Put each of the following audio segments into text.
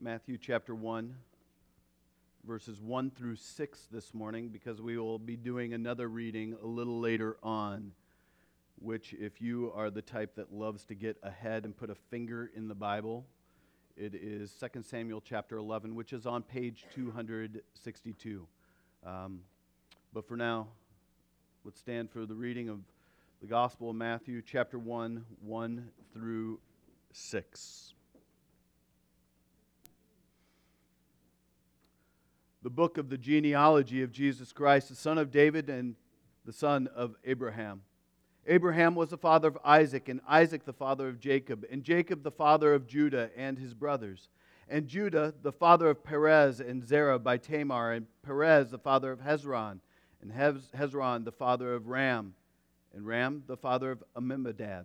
Matthew chapter 1, verses 1 through 6 this morning because we will be doing another reading a little later on, which, if you are the type that loves to get ahead and put a finger in the Bible, it is 2 Samuel chapter 11, which is on page 262. Um, but for now, let's stand for the reading of the Gospel of Matthew, chapter 1, 1 through 6. The book of the genealogy of Jesus Christ, the son of David and the son of Abraham. Abraham was the father of Isaac, and Isaac the father of Jacob, and Jacob the father of Judah and his brothers, and Judah the father of Perez and Zerah by Tamar, and Perez the father of Hezron, and Hezron the father of Ram and Ram the father of Amminadab,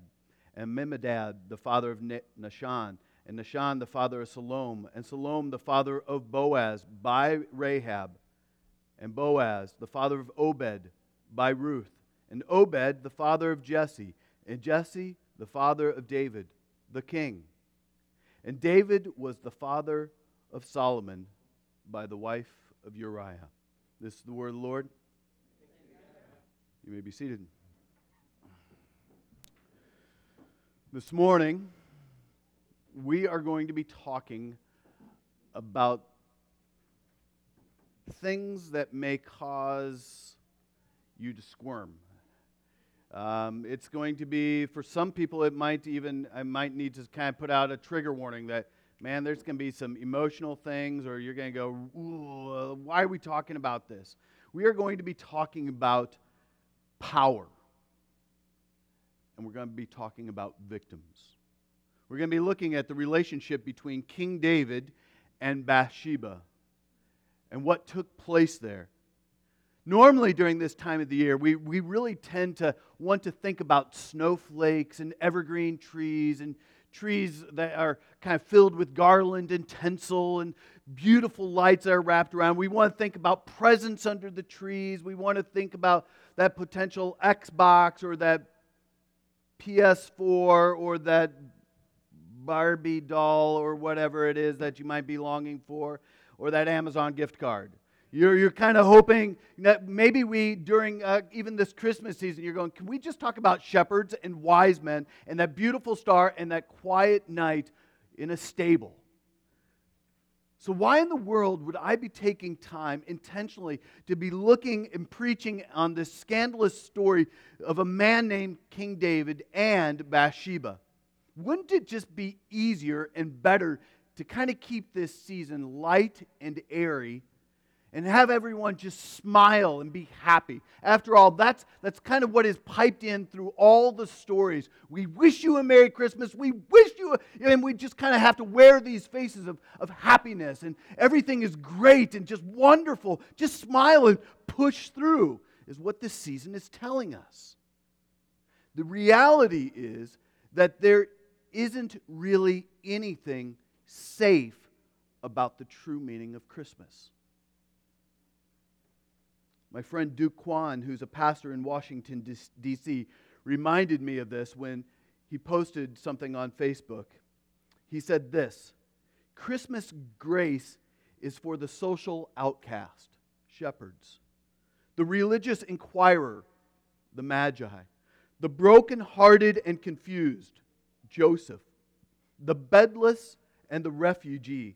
and Amminadab the father of Nahshon, and Nahshon the father of Salmon, and Salmon the father of Boaz by Rahab, and Boaz the father of Obed by Ruth, and Obed the father of Jesse, and Jesse the father of David, the king. And David was the father of Solomon by the wife of Uriah. This is the word of the Lord. You may be seated. This morning, we are going to be talking about things that may cause you to squirm. Um, it's going to be, for some people, it might even, I might need to kind of put out a trigger warning that, man, there's going to be some emotional things, or you're going to go, why are we talking about this? We are going to be talking about power and we're going to be talking about victims. We're going to be looking at the relationship between King David and Bathsheba and what took place there. Normally, during this time of the year, we, we really tend to want to think about snowflakes and evergreen trees and trees that are kind of filled with garland and tinsel and beautiful lights that are wrapped around. We want to think about presents under the trees. We want to think about that potential Xbox or that PS4 or that Barbie doll or whatever it is that you might be longing for, or that Amazon gift card. You're, you're kind of hoping that maybe we, during uh, even this Christmas season, you're going, can we just talk about shepherds and wise men and that beautiful star and that quiet night in a stable? So, why in the world would I be taking time intentionally to be looking and preaching on this scandalous story of a man named King David and Bathsheba? Wouldn't it just be easier and better to kind of keep this season light and airy and have everyone just smile and be happy. After all, that's, that's kind of what is piped in through all the stories. We wish you a Merry Christmas. We wish you, a, and we just kind of have to wear these faces of, of happiness, and everything is great and just wonderful. Just smile and push through, is what this season is telling us. The reality is that there isn't really anything safe about the true meaning of Christmas. My friend Duke Kwon, who's a pastor in Washington, D.C., reminded me of this when he posted something on Facebook. He said this Christmas grace is for the social outcast, shepherds, the religious inquirer, the magi, the broken-hearted and confused, Joseph, the bedless and the refugee,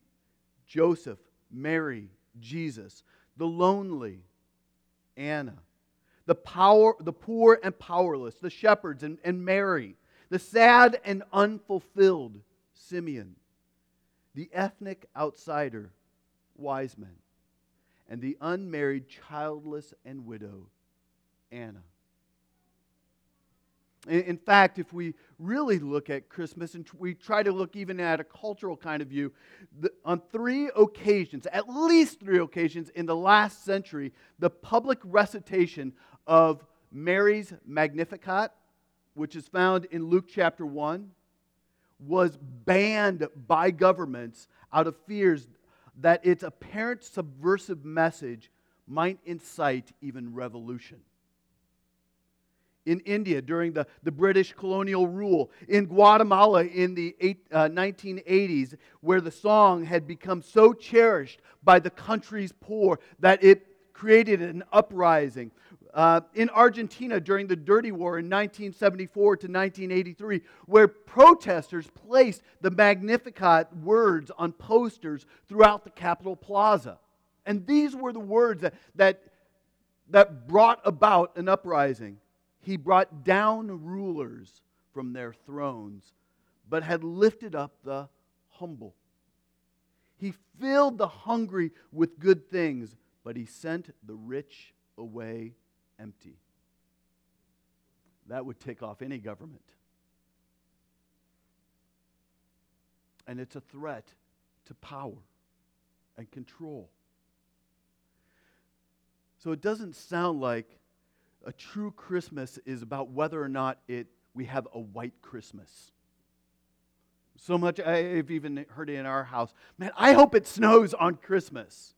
Joseph, Mary, Jesus, the lonely, Anna, the, power, the poor and powerless, the shepherds and, and Mary, the sad and unfulfilled, Simeon, the ethnic outsider, wise men, and the unmarried, childless, and widow, Anna. In fact, if we really look at Christmas and we try to look even at a cultural kind of view, on three occasions, at least three occasions in the last century, the public recitation of Mary's Magnificat, which is found in Luke chapter 1, was banned by governments out of fears that its apparent subversive message might incite even revolution. In India during the, the British colonial rule, in Guatemala in the eight, uh, 1980s, where the song had become so cherished by the country's poor that it created an uprising. Uh, in Argentina during the Dirty War in 1974 to 1983, where protesters placed the Magnificat words on posters throughout the Capitol Plaza. And these were the words that, that, that brought about an uprising. He brought down rulers from their thrones, but had lifted up the humble. He filled the hungry with good things, but he sent the rich away empty. That would take off any government. And it's a threat to power and control. So it doesn't sound like a true Christmas is about whether or not it, we have a white Christmas. So much, I've even heard it in our house. Man, I hope it snows on Christmas.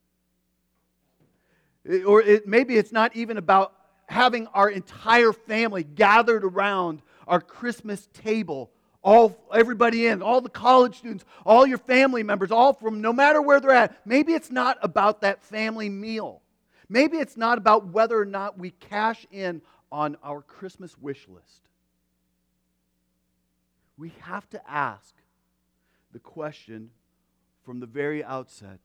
It, or it, maybe it's not even about having our entire family gathered around our Christmas table. All, everybody in, all the college students, all your family members, all from no matter where they're at. Maybe it's not about that family meal. Maybe it's not about whether or not we cash in on our Christmas wish list. We have to ask the question from the very outset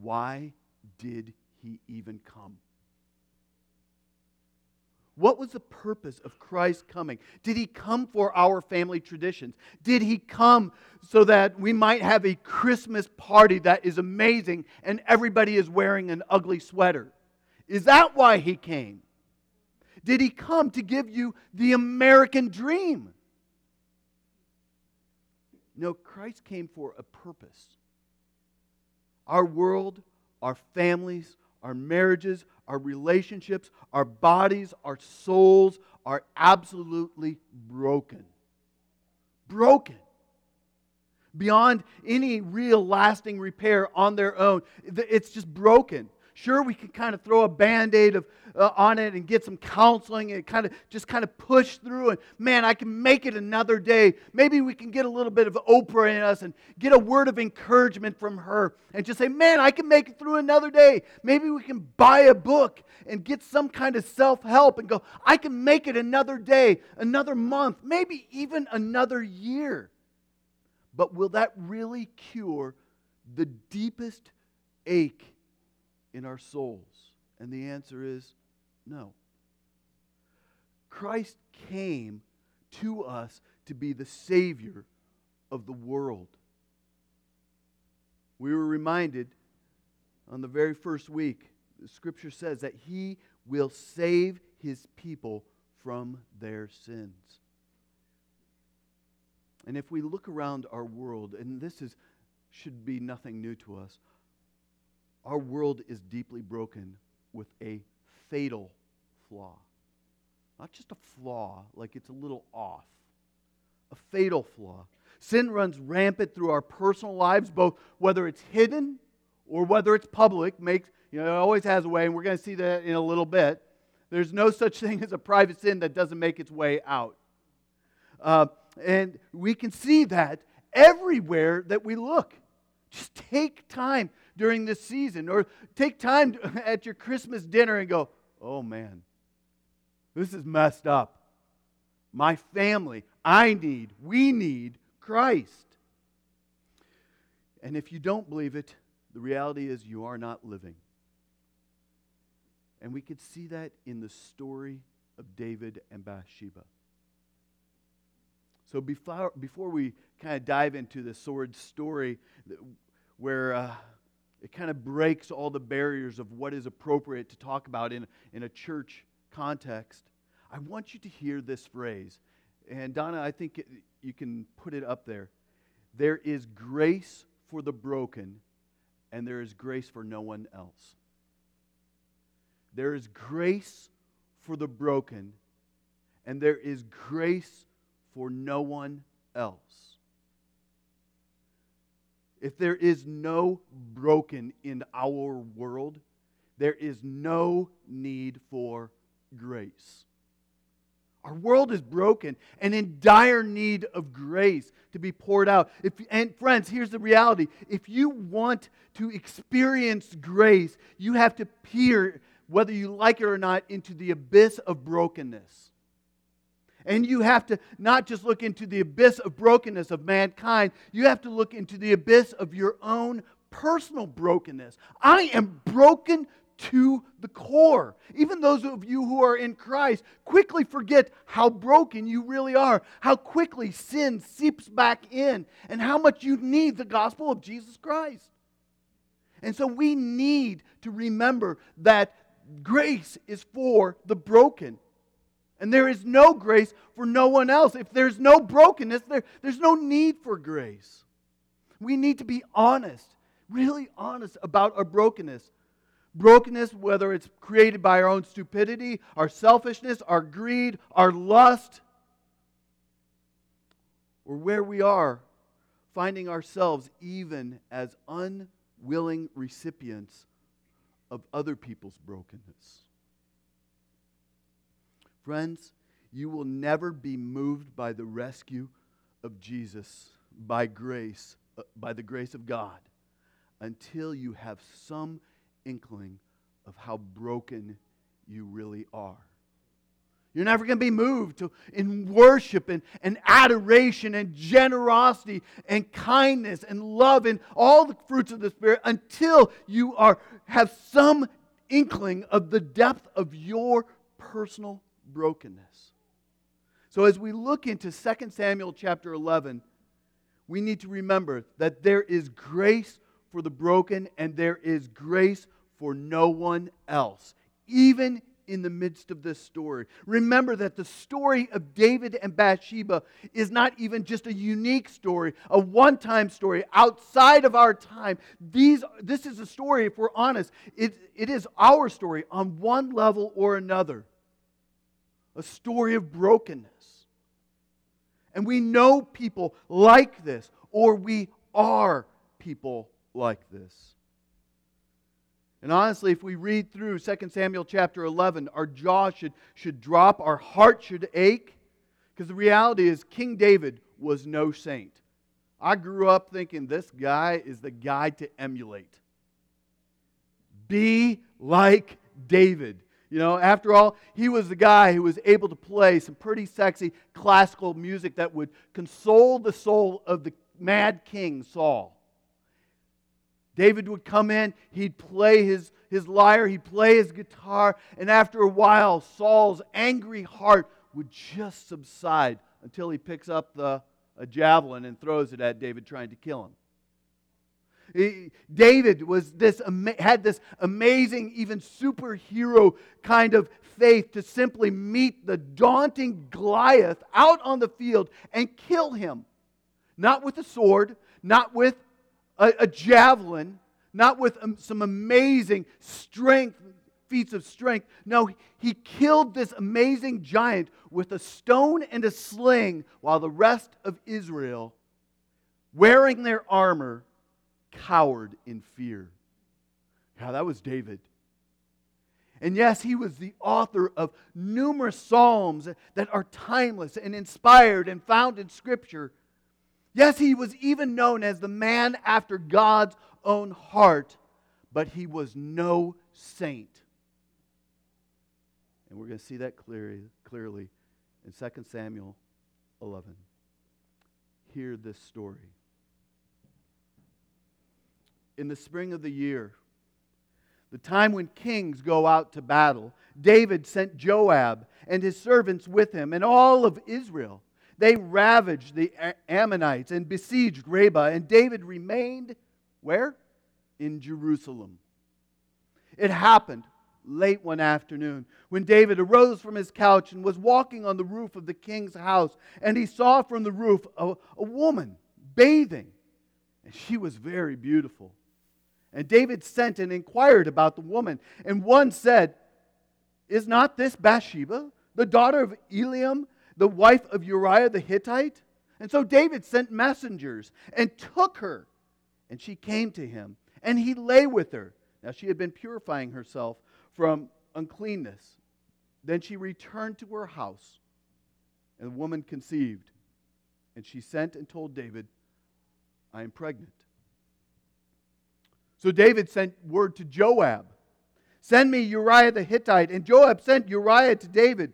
why did he even come? What was the purpose of Christ coming? Did he come for our family traditions? Did he come so that we might have a Christmas party that is amazing and everybody is wearing an ugly sweater? Is that why he came? Did he come to give you the American dream? No, Christ came for a purpose. Our world, our families, our marriages, our relationships, our bodies, our souls are absolutely broken. Broken. Beyond any real lasting repair on their own. It's just broken. Sure, we can kind of throw a band aid uh, on it and get some counseling and kind of just kind of push through. And man, I can make it another day. Maybe we can get a little bit of Oprah in us and get a word of encouragement from her and just say, man, I can make it through another day. Maybe we can buy a book and get some kind of self help and go, I can make it another day, another month, maybe even another year. But will that really cure the deepest ache in our souls? And the answer is no. Christ came to us to be the Savior of the world. We were reminded on the very first week, the scripture says that He will save His people from their sins. And if we look around our world, and this is, should be nothing new to us, our world is deeply broken with a fatal flaw. Not just a flaw, like it's a little off, a fatal flaw. Sin runs rampant through our personal lives, both whether it's hidden or whether it's public. Makes you know, it always has a way, and we're going to see that in a little bit. There's no such thing as a private sin that doesn't make its way out. Uh, and we can see that everywhere that we look. Just take time during this season. Or take time at your Christmas dinner and go, oh man, this is messed up. My family, I need, we need Christ. And if you don't believe it, the reality is you are not living. And we could see that in the story of David and Bathsheba. So before, before we kind of dive into the sword story where uh, it kind of breaks all the barriers of what is appropriate to talk about in, in a church context. I want you to hear this phrase. And Donna, I think it, you can put it up there. There is grace for the broken, and there is grace for no one else. There is grace for the broken, and there is grace for no one else. If there is no broken in our world, there is no need for grace. Our world is broken and in dire need of grace to be poured out. If, and friends, here's the reality. If you want to experience grace, you have to peer, whether you like it or not, into the abyss of brokenness. And you have to not just look into the abyss of brokenness of mankind, you have to look into the abyss of your own personal brokenness. I am broken to the core. Even those of you who are in Christ quickly forget how broken you really are, how quickly sin seeps back in, and how much you need the gospel of Jesus Christ. And so we need to remember that grace is for the broken. And there is no grace for no one else. If there's no brokenness, there, there's no need for grace. We need to be honest, really honest about our brokenness. Brokenness, whether it's created by our own stupidity, our selfishness, our greed, our lust, or where we are finding ourselves even as unwilling recipients of other people's brokenness. Friends, you will never be moved by the rescue of Jesus by grace, uh, by the grace of God, until you have some inkling of how broken you really are. You're never going to be moved to, in worship and, and adoration and generosity and kindness and love and all the fruits of the Spirit until you are, have some inkling of the depth of your personal brokenness. So as we look into 2 Samuel chapter 11, we need to remember that there is grace for the broken and there is grace for no one else, even in the midst of this story. Remember that the story of David and Bathsheba is not even just a unique story, a one time story outside of our time. These, this is a story, if we're honest, it, it is our story on one level or another. A story of brokenness. And we know people like this, or we are people like this. And honestly, if we read through 2 Samuel chapter 11, our jaw should, should drop, our heart should ache, because the reality is King David was no saint. I grew up thinking this guy is the guy to emulate. Be like David. You know, after all, he was the guy who was able to play some pretty sexy classical music that would console the soul of the mad king Saul. David would come in, he'd play his, his lyre, he'd play his guitar, and after a while, Saul's angry heart would just subside until he picks up the, a javelin and throws it at David, trying to kill him. David was this, had this amazing, even superhero kind of faith to simply meet the daunting Goliath out on the field and kill him. Not with a sword, not with a, a javelin, not with um, some amazing strength, feats of strength. No, he killed this amazing giant with a stone and a sling while the rest of Israel, wearing their armor, cowered in fear. Yeah, that was David. And yes, he was the author of numerous psalms that are timeless and inspired and found in Scripture. Yes, he was even known as the man after God's own heart, but he was no saint. And we're going to see that clearly, clearly in 2 Samuel 11. Hear this story. In the spring of the year, the time when kings go out to battle, David sent Joab and his servants with him and all of Israel they ravaged the Ammonites and besieged Rabbah, and David remained where? In Jerusalem. It happened late one afternoon when David arose from his couch and was walking on the roof of the king's house, and he saw from the roof a, a woman bathing, and she was very beautiful. And David sent and inquired about the woman, and one said, Is not this Bathsheba, the daughter of Eliam? the wife of Uriah the Hittite? And so David sent messengers and took her, and she came to him, and he lay with her. Now she had been purifying herself from uncleanness. Then she returned to her house. And the woman conceived. And she sent and told David, I am pregnant. So David sent word to Joab Send me Uriah the Hittite. And Joab sent Uriah to David.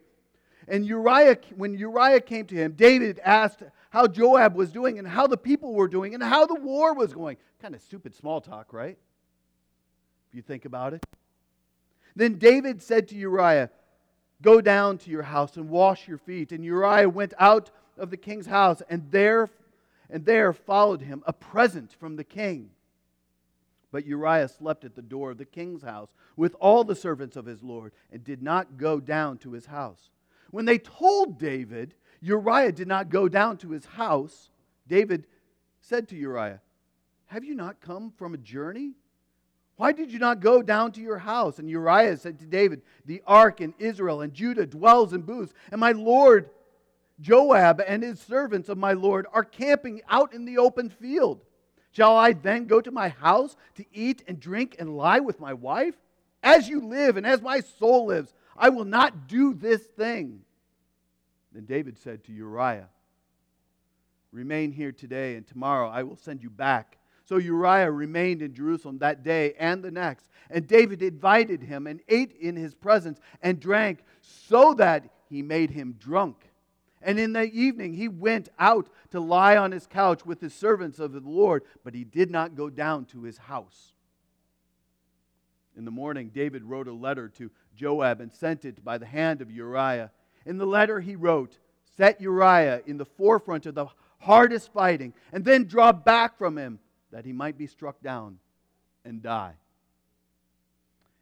And Uriah, when Uriah came to him, David asked how Joab was doing and how the people were doing and how the war was going. Kind of stupid small talk, right? If you think about it. Then David said to Uriah, Go down to your house and wash your feet. And Uriah went out of the king's house, and there, and there followed him a present from the king. But Uriah slept at the door of the king's house with all the servants of his Lord, and did not go down to his house. When they told David Uriah did not go down to his house, David said to Uriah, Have you not come from a journey? Why did you not go down to your house? And Uriah said to David, The ark in Israel and Judah dwells in booths, and my lord Joab and his servants of my lord are camping out in the open field. Shall I then go to my house to eat and drink and lie with my wife? As you live and as my soul lives, I will not do this thing. Then David said to Uriah, Remain here today, and tomorrow I will send you back so Uriah remained in Jerusalem that day and the next. And David invited him and ate in his presence and drank so that he made him drunk. And in the evening he went out to lie on his couch with his servants of the Lord, but he did not go down to his house. In the morning, David wrote a letter to Joab and sent it by the hand of Uriah. In the letter, he wrote, Set Uriah in the forefront of the hardest fighting, and then draw back from him that he might be struck down and die.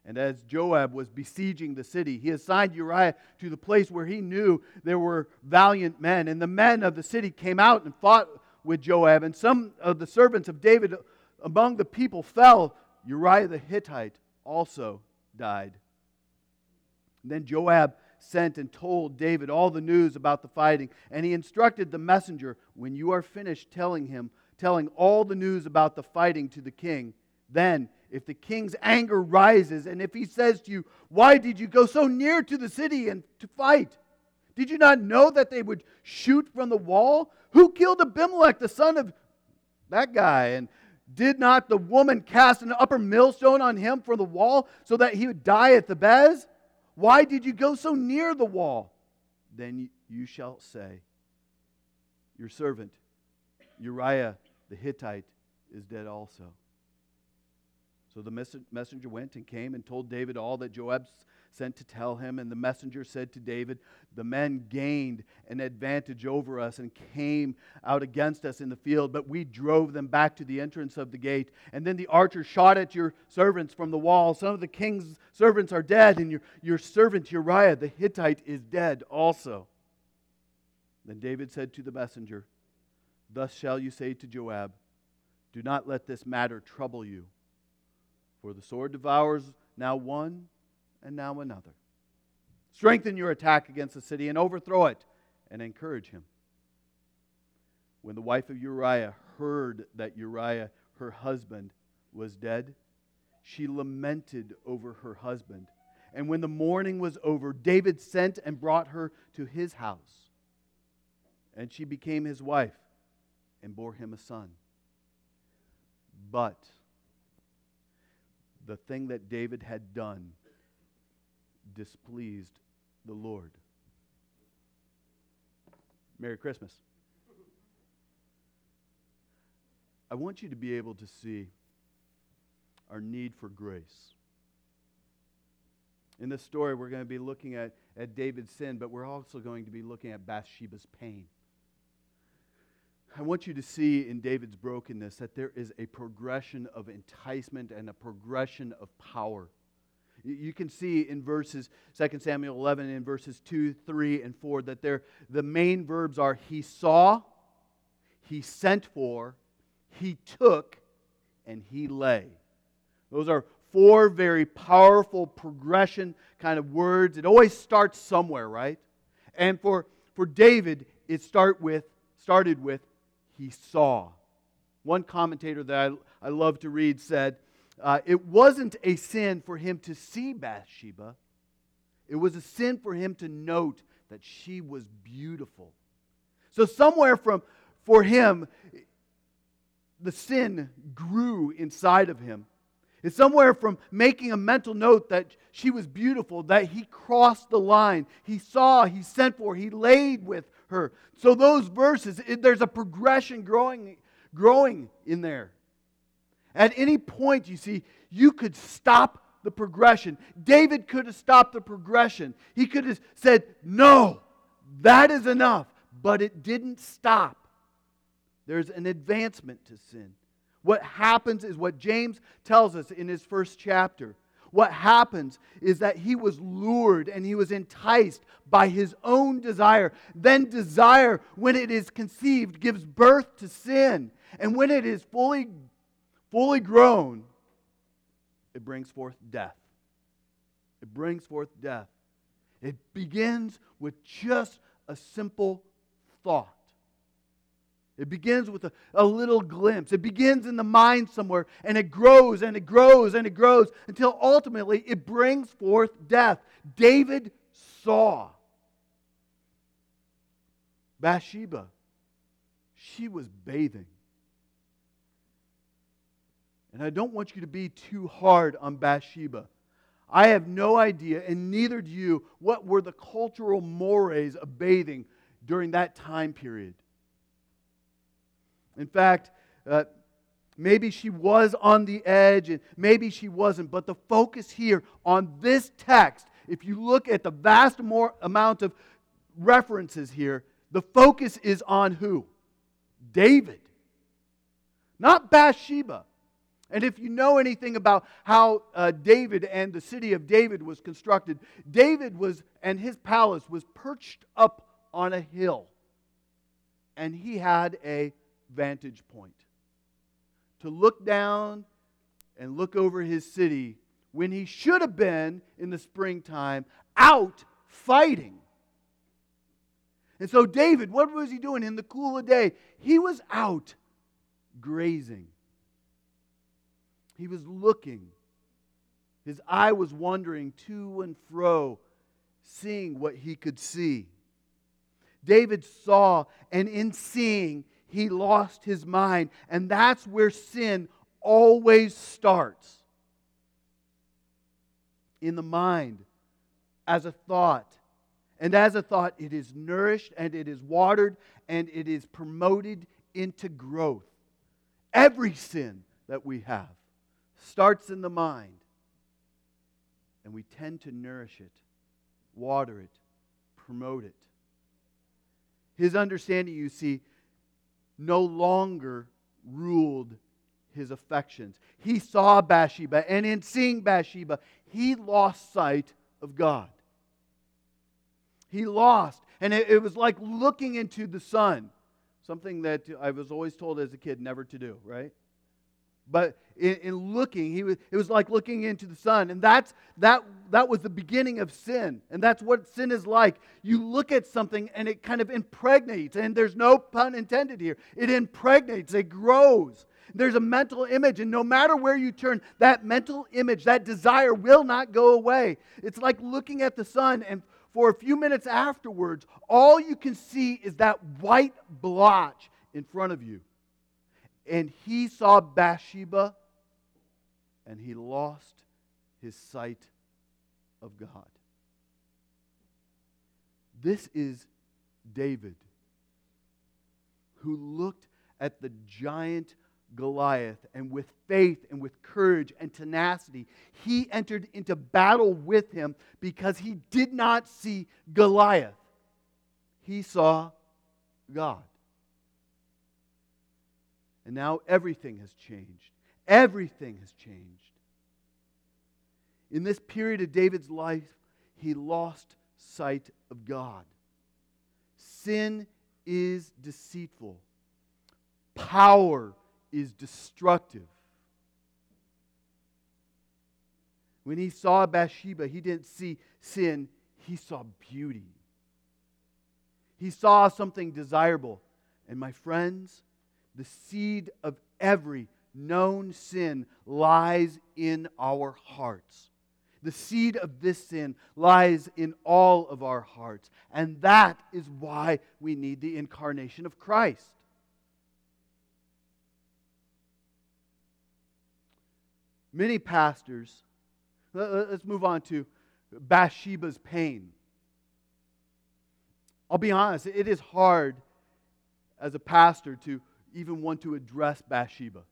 And as Joab was besieging the city, he assigned Uriah to the place where he knew there were valiant men. And the men of the city came out and fought with Joab. And some of the servants of David among the people fell. Uriah the Hittite also died. And then Joab sent and told David all the news about the fighting. And he instructed the messenger when you are finished telling him, telling all the news about the fighting to the king. Then, if the king's anger rises, and if he says to you, Why did you go so near to the city and to fight? Did you not know that they would shoot from the wall? Who killed Abimelech, the son of that guy? And did not the woman cast an upper millstone on him for the wall so that he would die at Thebez? Why did you go so near the wall? Then you shall say, Your servant Uriah the Hittite is dead also. So the messenger went and came and told David all that Joab sent to tell him. And the messenger said to David, The men gained an advantage over us and came out against us in the field, but we drove them back to the entrance of the gate. And then the archers shot at your servants from the wall. Some of the king's servants are dead, and your, your servant Uriah the Hittite is dead also. Then David said to the messenger, Thus shall you say to Joab, Do not let this matter trouble you, for the sword devours now one and now another. Strengthen your attack against the city and overthrow it, and encourage him. When the wife of Uriah heard that Uriah, her husband, was dead, she lamented over her husband. And when the mourning was over, David sent and brought her to his house. And she became his wife and bore him a son. But the thing that David had done displeased the Lord. Merry Christmas. I want you to be able to see our need for grace. In this story, we're going to be looking at, at David's sin, but we're also going to be looking at Bathsheba's pain. I want you to see in David's brokenness that there is a progression of enticement and a progression of power. You can see in verses 2 Samuel 11 and verses 2, 3, and 4 that there, the main verbs are he saw, he sent for, he took, and he lay. Those are four very powerful progression kind of words. It always starts somewhere, right? And for, for David, it start with, started with he saw. One commentator that I, I love to read said, uh, It wasn't a sin for him to see Bathsheba, it was a sin for him to note that she was beautiful. So, somewhere from for him, the sin grew inside of him. It's somewhere from making a mental note that she was beautiful, that he crossed the line. He saw, he sent for, he laid with her. So those verses, it, there's a progression growing, growing in there. At any point, you see, you could stop the progression. David could have stopped the progression. He could have said, No, that is enough. But it didn't stop. There's an advancement to sin. What happens is what James tells us in his first chapter. What happens is that he was lured and he was enticed by his own desire. Then, desire, when it is conceived, gives birth to sin. And when it is fully, fully grown, it brings forth death. It brings forth death. It begins with just a simple thought. It begins with a, a little glimpse. It begins in the mind somewhere, and it grows and it grows and it grows until ultimately it brings forth death. David saw Bathsheba. She was bathing. And I don't want you to be too hard on Bathsheba. I have no idea, and neither do you, what were the cultural mores of bathing during that time period. In fact, uh, maybe she was on the edge and maybe she wasn't, but the focus here on this text, if you look at the vast more amount of references here, the focus is on who? David, not Bathsheba. And if you know anything about how uh, David and the city of David was constructed, David was and his palace was perched up on a hill. And he had a vantage point. To look down and look over his city when he should have been in the springtime out fighting. And so, David, what was he doing in the cool of day? He was out grazing. He was looking. His eye was wandering to and fro, seeing what he could see. David saw, and in seeing, he lost his mind. And that's where sin always starts in the mind, as a thought. And as a thought, it is nourished and it is watered and it is promoted into growth. Every sin that we have starts in the mind. And we tend to nourish it, water it, promote it. His understanding, you see, no longer ruled his affections. He saw Bathsheba, and in seeing Bathsheba, he lost sight of God. He lost. And it, it, was like looking into the sun, something that I was always told as a kid never to do, right? But in, in, looking, he was, it was like looking into the sun. And that's, that, that was the beginning of sin. And that's what sin is like. You look at something and it kind of impregnates. And there's no pun intended here. It impregnates, it grows. There's a mental image. And no matter where you turn, that mental image, that desire will not go away. It's like looking at the sun and for a few minutes afterwards, all you can see is that white blotch in front of you. And he saw Bathsheba and he lost his sight of God. This is David who looked at the giant Goliath and with faith and with courage and tenacity, he entered into battle with him because he did not see Goliath. He saw God. And now everything has changed. Everything has changed. In this period of David's life, he lost sight of God. Sin is deceitful, power is destructive. When he saw Bathsheba, he didn't see sin, he saw beauty. He saw something desirable. And my friends, the seed of every known sin lies in our hearts. The seed of this sin lies in all of our hearts. And that is why we need the incarnation of Christ. Many pastors, let's move on to Bathsheba's pain. I'll be honest, it is hard as a pastor to even want to address Bathsheba.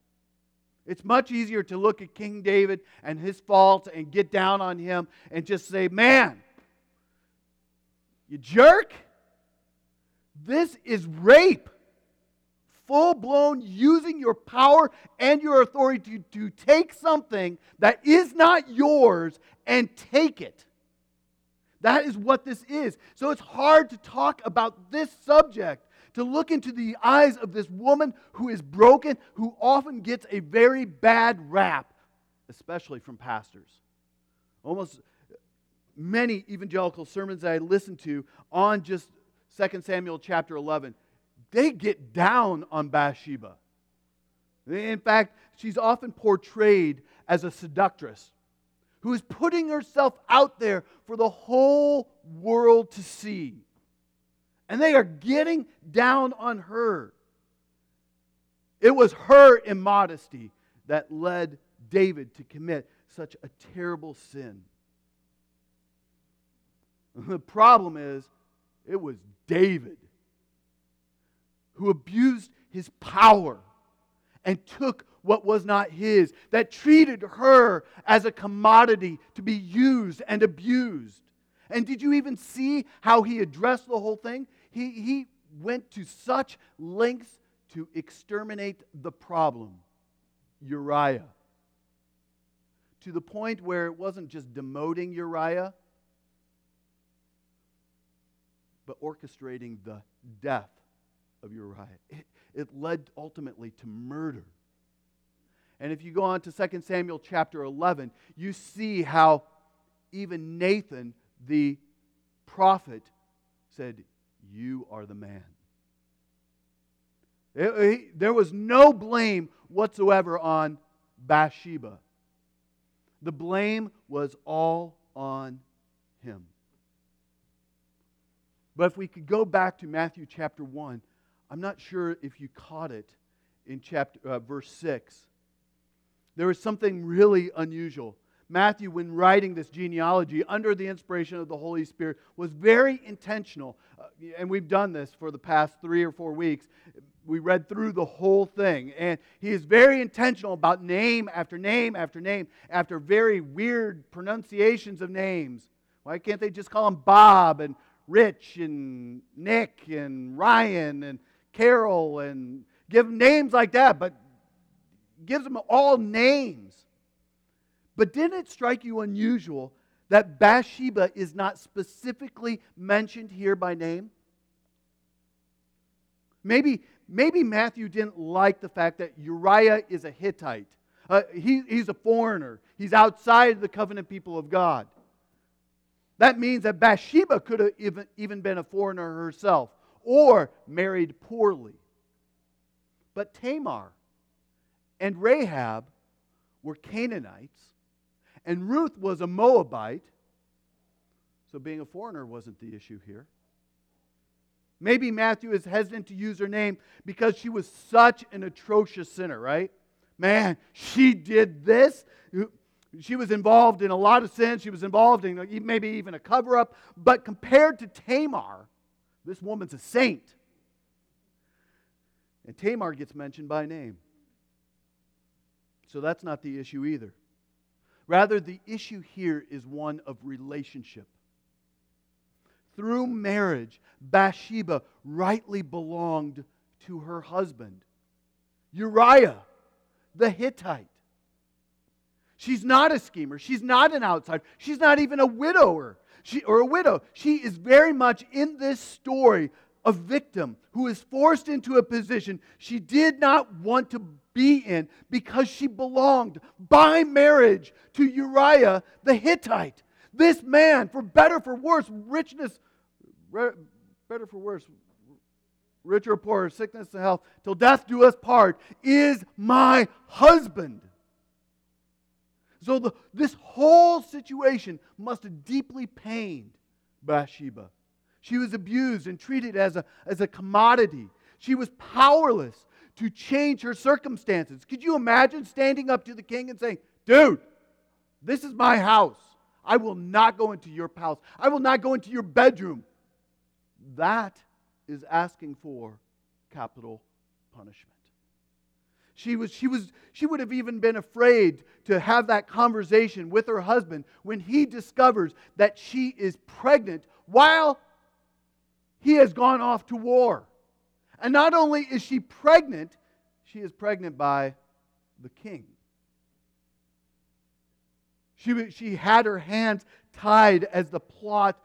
It's much easier to look at King David and his faults and get down on him and just say, Man, you jerk, this is rape. Full blown using your power and your authority to, to take something that is not yours and take it. That is what this is. So it's hard to talk about this subject to look into the eyes of this woman who is broken, who often gets a very bad rap, especially from pastors. Almost many evangelical sermons that I listen to on just 2 Samuel chapter 11, they get down on Bathsheba. In fact, she's often portrayed as a seductress who is putting herself out there for the whole world to see. And they are getting down on her. It was her immodesty that led David to commit such a terrible sin. The problem is, it was David who abused his power and took what was not his, that treated her as a commodity to be used and abused. And did you even see how he addressed the whole thing? He, he went to such lengths to exterminate the problem, Uriah. To the point where it wasn't just demoting Uriah, but orchestrating the death of Uriah. It, it led ultimately to murder. And if you go on to 2 Samuel chapter 11, you see how even Nathan, the prophet, said, you are the man. It, there was no blame whatsoever on Bathsheba. The blame was all on him. But if we could go back to Matthew chapter 1, I'm not sure if you caught it in chapter, uh, verse 6. There was something really unusual. Matthew, when writing this genealogy under the inspiration of the Holy Spirit, was very intentional. Uh, and we've done this for the past three or four weeks. We read through the whole thing. And he is very intentional about name after name after name, after very weird pronunciations of names. Why can't they just call him Bob and Rich and Nick and Ryan and Carol and give names like that? But gives them all names. But didn't it strike you unusual that Bathsheba is not specifically mentioned here by name? Maybe, maybe Matthew didn't like the fact that Uriah is a Hittite. Uh, he, he's a foreigner, he's outside the covenant people of God. That means that Bathsheba could have even, even been a foreigner herself or married poorly. But Tamar and Rahab were Canaanites and Ruth was a Moabite. So being a foreigner wasn't the issue here. Maybe Matthew is hesitant to use her name because she was such an atrocious sinner, right? Man, she did this. She was involved in a lot of sins. She was involved in maybe even a cover up. But compared to Tamar, this woman's a saint. And Tamar gets mentioned by name. So that's not the issue either. Rather, the issue here is one of relationship. Through marriage, Bathsheba rightly belonged to her husband, Uriah, the Hittite. She's not a schemer. She's not an outsider. She's not even a widower she, or a widow. She is very much in this story a victim who is forced into a position she did not want to be in because she belonged by marriage to Uriah the Hittite. This man, for better for worse, richness, better for worse, rich or poor, sickness and health, till death do us part, is my husband. So the, this whole situation must have deeply pained Bathsheba. She was abused and treated as a, as a commodity. She was powerless to change her circumstances. Could you imagine standing up to the king and saying, Dude, this is my house. I will not go into your house. I will not go into your bedroom. That is asking for capital punishment. She, was, she, was, she would have even been afraid to have that conversation with her husband when he discovers that she is pregnant while he has gone off to war. And not only is she pregnant, she is pregnant by the king. She, she had her hands tied as the plot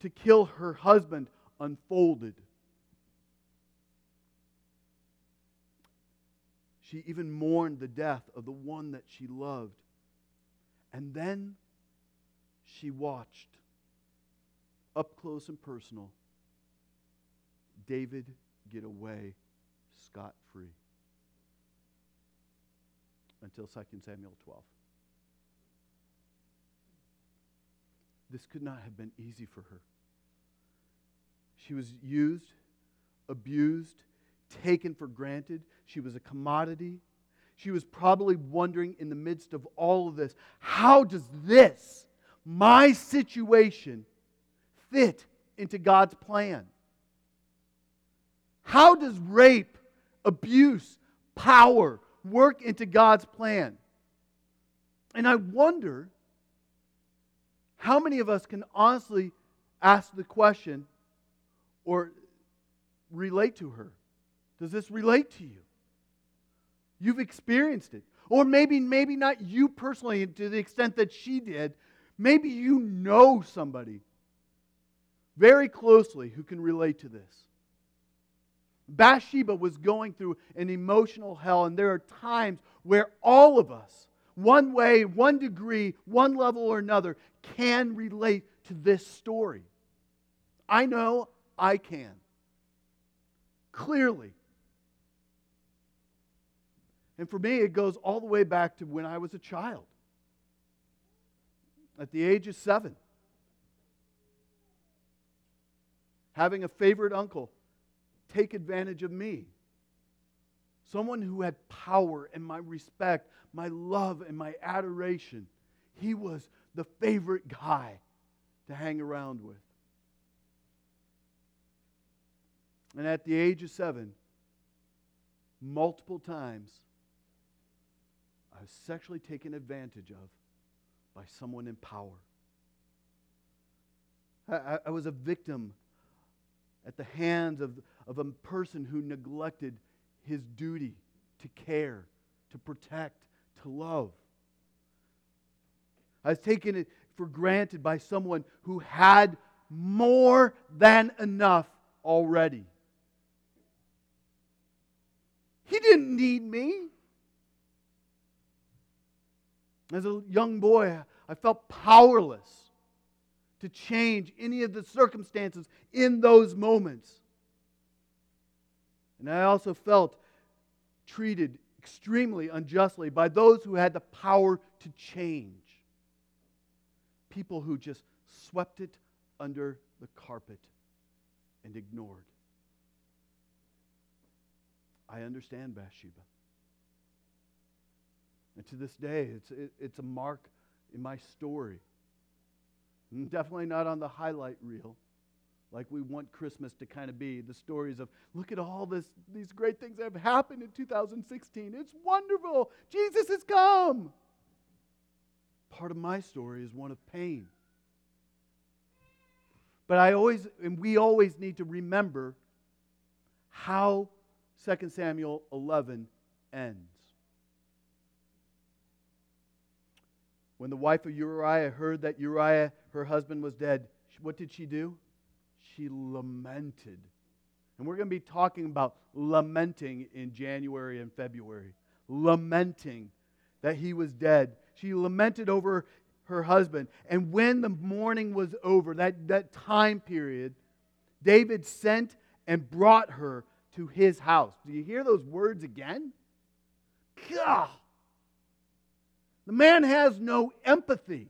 to kill her husband unfolded. She even mourned the death of the one that she loved. And then she watched, up close and personal, David get away scot free. Until 2 Samuel 12. This could not have been easy for her. She was used, abused, taken for granted. She was a commodity. She was probably wondering in the midst of all of this how does this, my situation, fit into God's plan? How does rape, abuse, power work into God's plan? And I wonder how many of us can honestly ask the question or relate to her? Does this relate to you? You've experienced it. Or maybe, maybe not you personally to the extent that she did. Maybe you know somebody very closely who can relate to this. Bathsheba was going through an emotional hell, and there are times where all of us, one way, one degree, one level or another, can relate to this story. I know I can. Clearly. And for me, it goes all the way back to when I was a child. At the age of seven. Having a favorite uncle take advantage of me. Someone who had power and my respect, my love and my adoration. He was the favorite guy to hang around with. And at the age of seven, multiple times, I was sexually taken advantage of by someone in power. I, I was a victim at the hands of, of a person who neglected his duty to care, to protect, to love. I was taken it for granted by someone who had more than enough already. He didn't need me. As a young boy, I felt powerless to change any of the circumstances in those moments. And I also felt treated extremely unjustly by those who had the power to change. People who just swept it under the carpet and ignored. I understand Bathsheba. And to this day, it's, it, it's a mark in my story. Mm, definitely not on the highlight reel like we want Christmas to kind of be the stories of look at all this these great things that have happened in 2016. It's wonderful. Jesus has come. Part of my story is one of pain. But I always and we always need to remember how 2 Samuel 11 ends. When the wife of Uriah heard that Uriah, her husband, was dead, what did she do? She lamented. And we're going to be talking about lamenting in January and February. Lamenting that he was dead. She lamented over her husband. And when the mourning was over, that, that time period, David sent and brought her to his house. Do you hear those words again? God. The man has no empathy,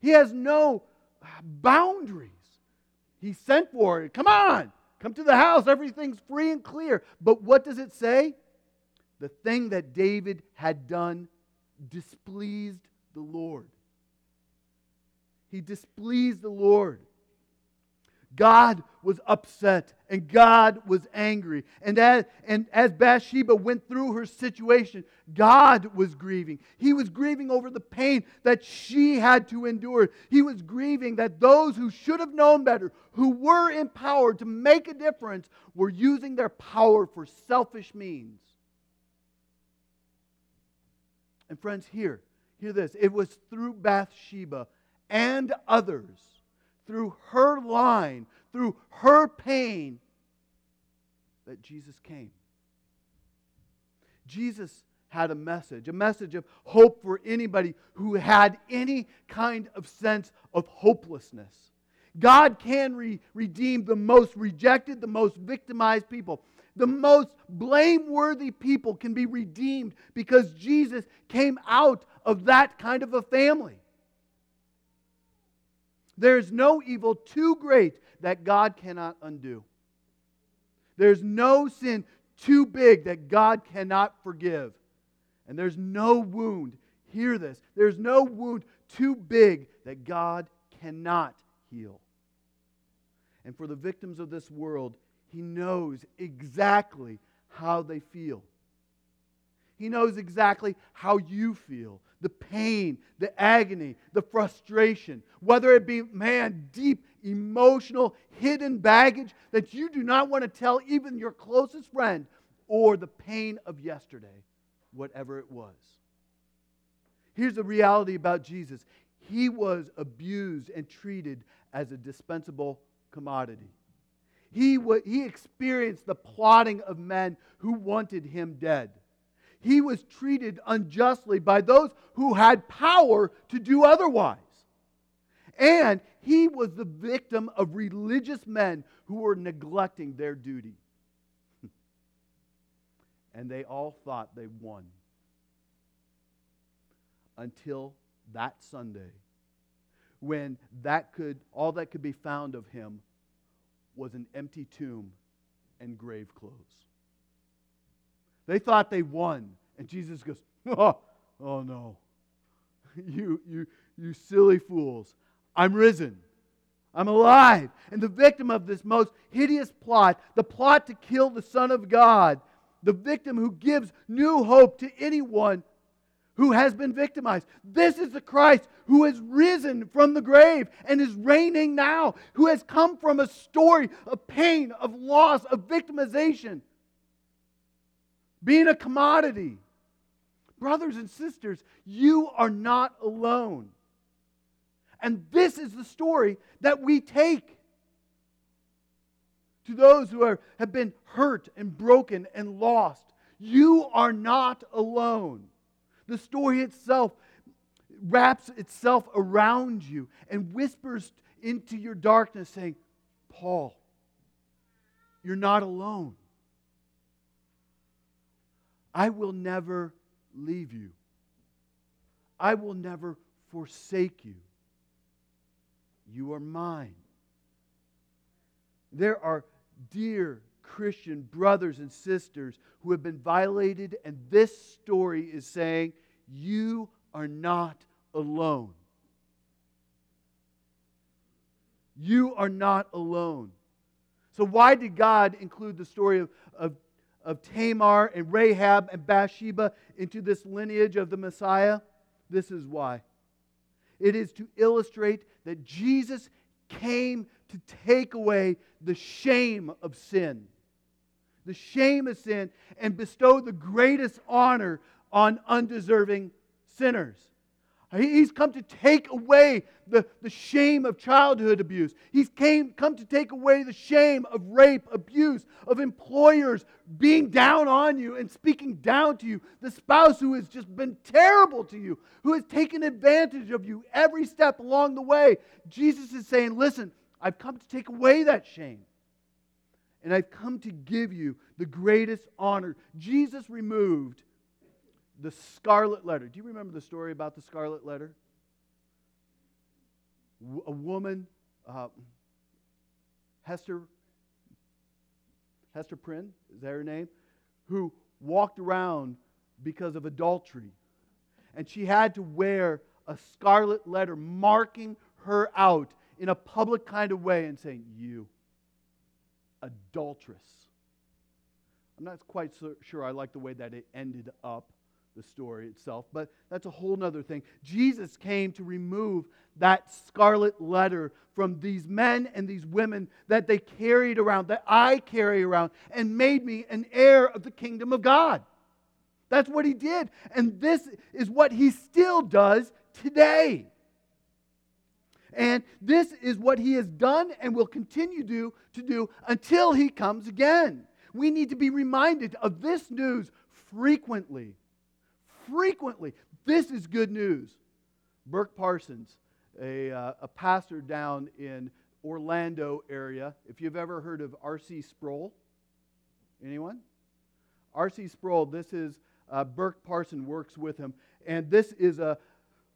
he has no boundaries. He sent for it. Come on, come to the house. Everything's free and clear. But what does it say? The thing that David had done displeased the Lord. He displeased the Lord. God was upset and God was angry. And as, and as Bathsheba went through her situation, God was grieving. He was grieving over the pain that she had to endure. He was grieving that those who should have known better, who were empowered to make a difference, were using their power for selfish means. And friends, here, hear this. It was through Bathsheba and others, through her line, through her pain, that Jesus came. Jesus had a message, a message of hope for anybody who had any kind of sense of hopelessness. God can re- redeem the most rejected, the most victimized people. The most blameworthy people can be redeemed because Jesus came out of that kind of a family. There's no evil too great that God cannot undo. There's no sin too big that God cannot forgive. And there's no wound, hear this, there's no wound too big that God cannot heal. And for the victims of this world, He knows exactly how they feel. He knows exactly how you feel the pain, the agony, the frustration, whether it be, man, deep emotional, hidden baggage that you do not want to tell even your closest friend, or the pain of yesterday, whatever it was. Here's the reality about Jesus He was abused and treated as a dispensable commodity. He, w- he experienced the plotting of men who wanted him dead he was treated unjustly by those who had power to do otherwise. And he was the victim of religious men who were neglecting their duty. and they all thought they won. Until that Sunday, when that could, all that could be found of him was an empty tomb and grave clothes. They thought they won. And Jesus goes, Oh, oh no. You, you, you silly fools. I'm risen. I'm alive. And the victim of this most hideous plot, the plot to kill the Son of God, the victim who gives new hope to anyone who has been victimized. This is the Christ who has risen from the grave and is reigning now, who has come from a story of pain, of loss, of victimization being a commodity. Brothers and sisters, you are not alone. And this is the story that we take to those who are, have been hurt and broken and lost. You are not alone. The story itself wraps itself around you and whispers into your darkness, saying, Paul, you're not alone. I will never leave you. I will never forsake you. You are mine. There are dear Christian brothers and sisters who have been violated, and this story is saying, You are not alone. You are not alone. So, why did God include the story of, of of Tamar and Rahab and Bathsheba into this lineage of the Messiah? This is why. It is to illustrate that Jesus came to take away the shame of sin. The shame of sin and bestow the greatest honor on undeserving sinners. He's come to take away the, the shame of childhood abuse. He's came, come to take away the shame of rape, abuse, of employers being down on you and speaking down to you, the spouse who has just been terrible to you, who has taken advantage of you every step along the way. Jesus is saying, Listen, I've come to take away that shame. And I've come to give you the greatest honor. Jesus removed the scarlet letter. Do you remember the story about the scarlet letter? A woman, uh, Hester, Hester Prynne, is that her name? Who walked around because of adultery. And she had to wear a scarlet letter marking her out in a public kind of way and saying, You, adulteress. I'm not quite so sure I like the way that it ended up, the story itself, but that's a whole other thing. Jesus came to remove that scarlet letter from these men and these women that they carried around, that I carry around, and made me an heir of the kingdom of God. That's what he did. And this is what he still does today. And this is what he has done and will continue to, to do until he comes again. We need to be reminded of this news frequently. Frequently. This is good news. Burk Parsons, a, uh, a pastor down in Orlando area. If you've ever heard of R.C. Sproul, anyone? R.C. Sproul, this is uh, Burk Parson works with him. And this is a,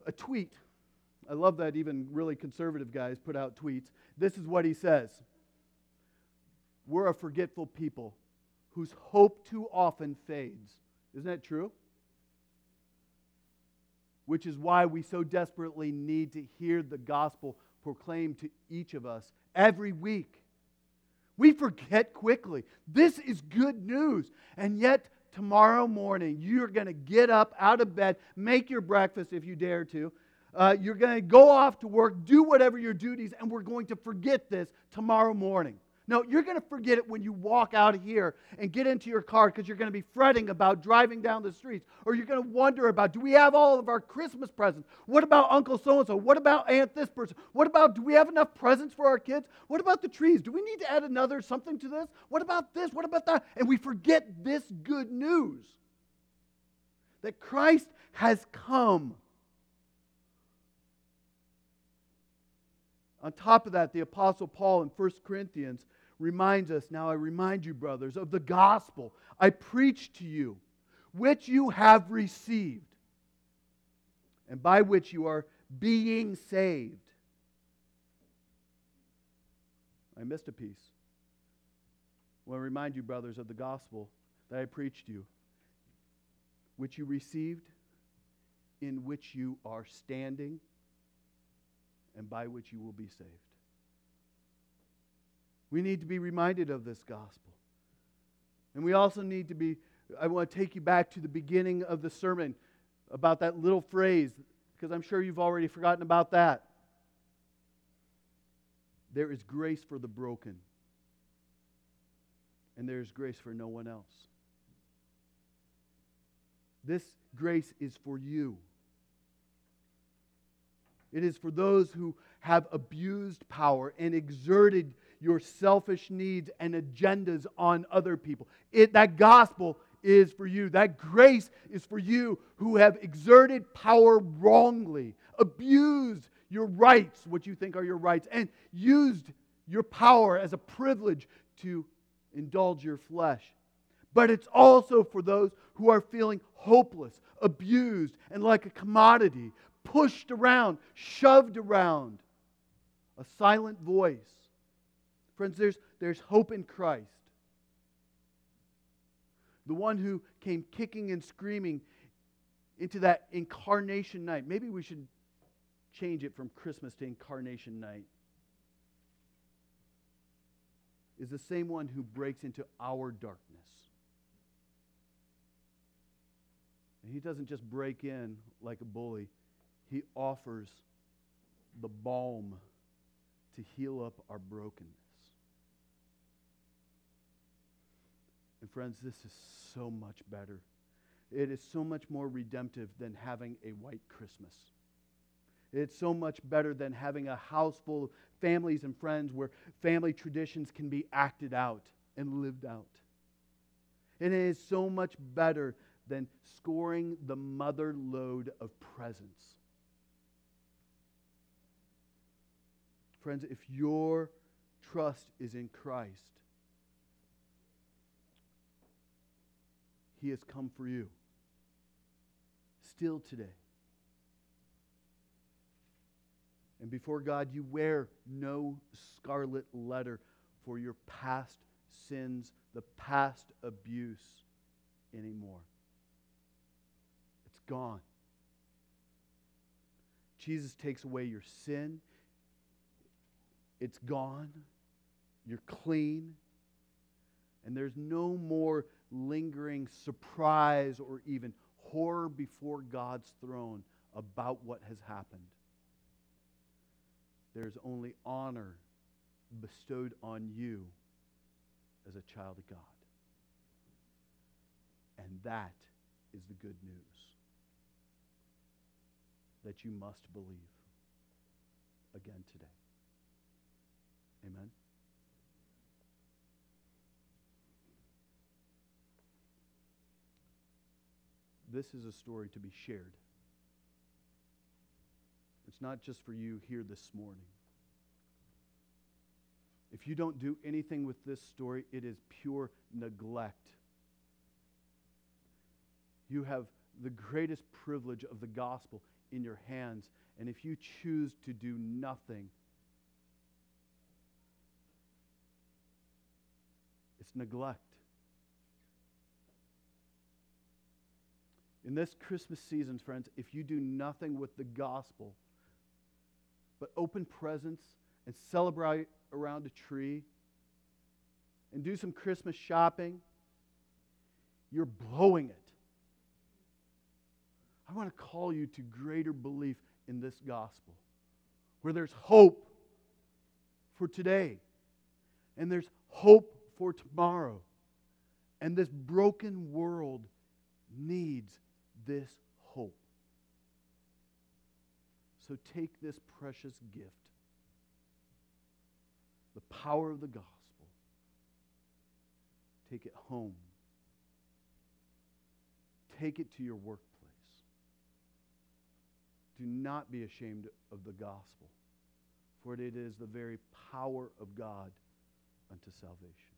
a tweet. I love that even really conservative guys put out tweets. This is what he says We're a forgetful people whose hope too often fades. Isn't that true? Which is why we so desperately need to hear the gospel proclaimed to each of us every week. We forget quickly. This is good news. And yet, tomorrow morning, you're going to get up out of bed, make your breakfast if you dare to. Uh, you're going to go off to work, do whatever your duties, and we're going to forget this tomorrow morning. No, you're going to forget it when you walk out of here and get into your car because you're going to be fretting about driving down the streets. Or you're going to wonder about do we have all of our Christmas presents? What about Uncle so and so? What about Aunt this person? What about do we have enough presents for our kids? What about the trees? Do we need to add another something to this? What about this? What about that? And we forget this good news that Christ has come. On top of that, the Apostle Paul in 1 Corinthians reminds us now I remind you, brothers, of the gospel I preached to you, which you have received, and by which you are being saved. I missed a piece. I remind you, brothers, of the gospel that I preached you, which you received, in which you are standing, and by which you will be saved. We need to be reminded of this gospel. And we also need to be, I want to take you back to the beginning of the sermon about that little phrase, because I'm sure you've already forgotten about that. There is grace for the broken, and there is grace for no one else. This grace is for you. It is for those who have abused power and exerted your selfish needs and agendas on other people. It, that gospel is for you. That grace is for you who have exerted power wrongly, abused your rights, what you think are your rights, and used your power as a privilege to indulge your flesh. But it's also for those who are feeling hopeless, abused, and like a commodity, pushed around, shoved around. A silent voice Friends, there's, there's hope in Christ. The one who came kicking and screaming into that incarnation night. Maybe we should change it from Christmas to incarnation night. Is the same one who breaks into our darkness. And he doesn't just break in like a bully, he offers the balm to heal up our brokenness. And friends, this is so much better. It is so much more redemptive than having a white Christmas. It's so much better than having a house full of families and friends where family traditions can be acted out and lived out. And it is so much better than scoring the mother lode of presents. Friends, if your trust is in Christ, He has come for you. still today. And before God, you wear no scarlet letter for your past sins, the past abuse anymore. It's gone. Jesus takes away your sin. It's gone. You're clean. And there's no more lingering surprise or even horror before God's throne about what has happened. There's only honor bestowed on you as a child of God. And that is the good news that you must believe again today. Amen. This is a story to be shared. It's not just for you here this morning. If you don't do anything with this story, it is pure neglect. You have the greatest privilege of the gospel in your hands, and if you choose to do nothing, it's neglect. In this Christmas season, friends, if you do nothing with the gospel, but open presents and celebrate around a tree and do some Christmas shopping, you're blowing it. I want to call you to greater belief in this gospel, where there's hope for today, and there's hope for tomorrow. And this broken world needs this hope. So take this precious gift, the power of the gospel, take it home, take it to your workplace. Do not be ashamed of the gospel, for it is the very power of God unto salvation.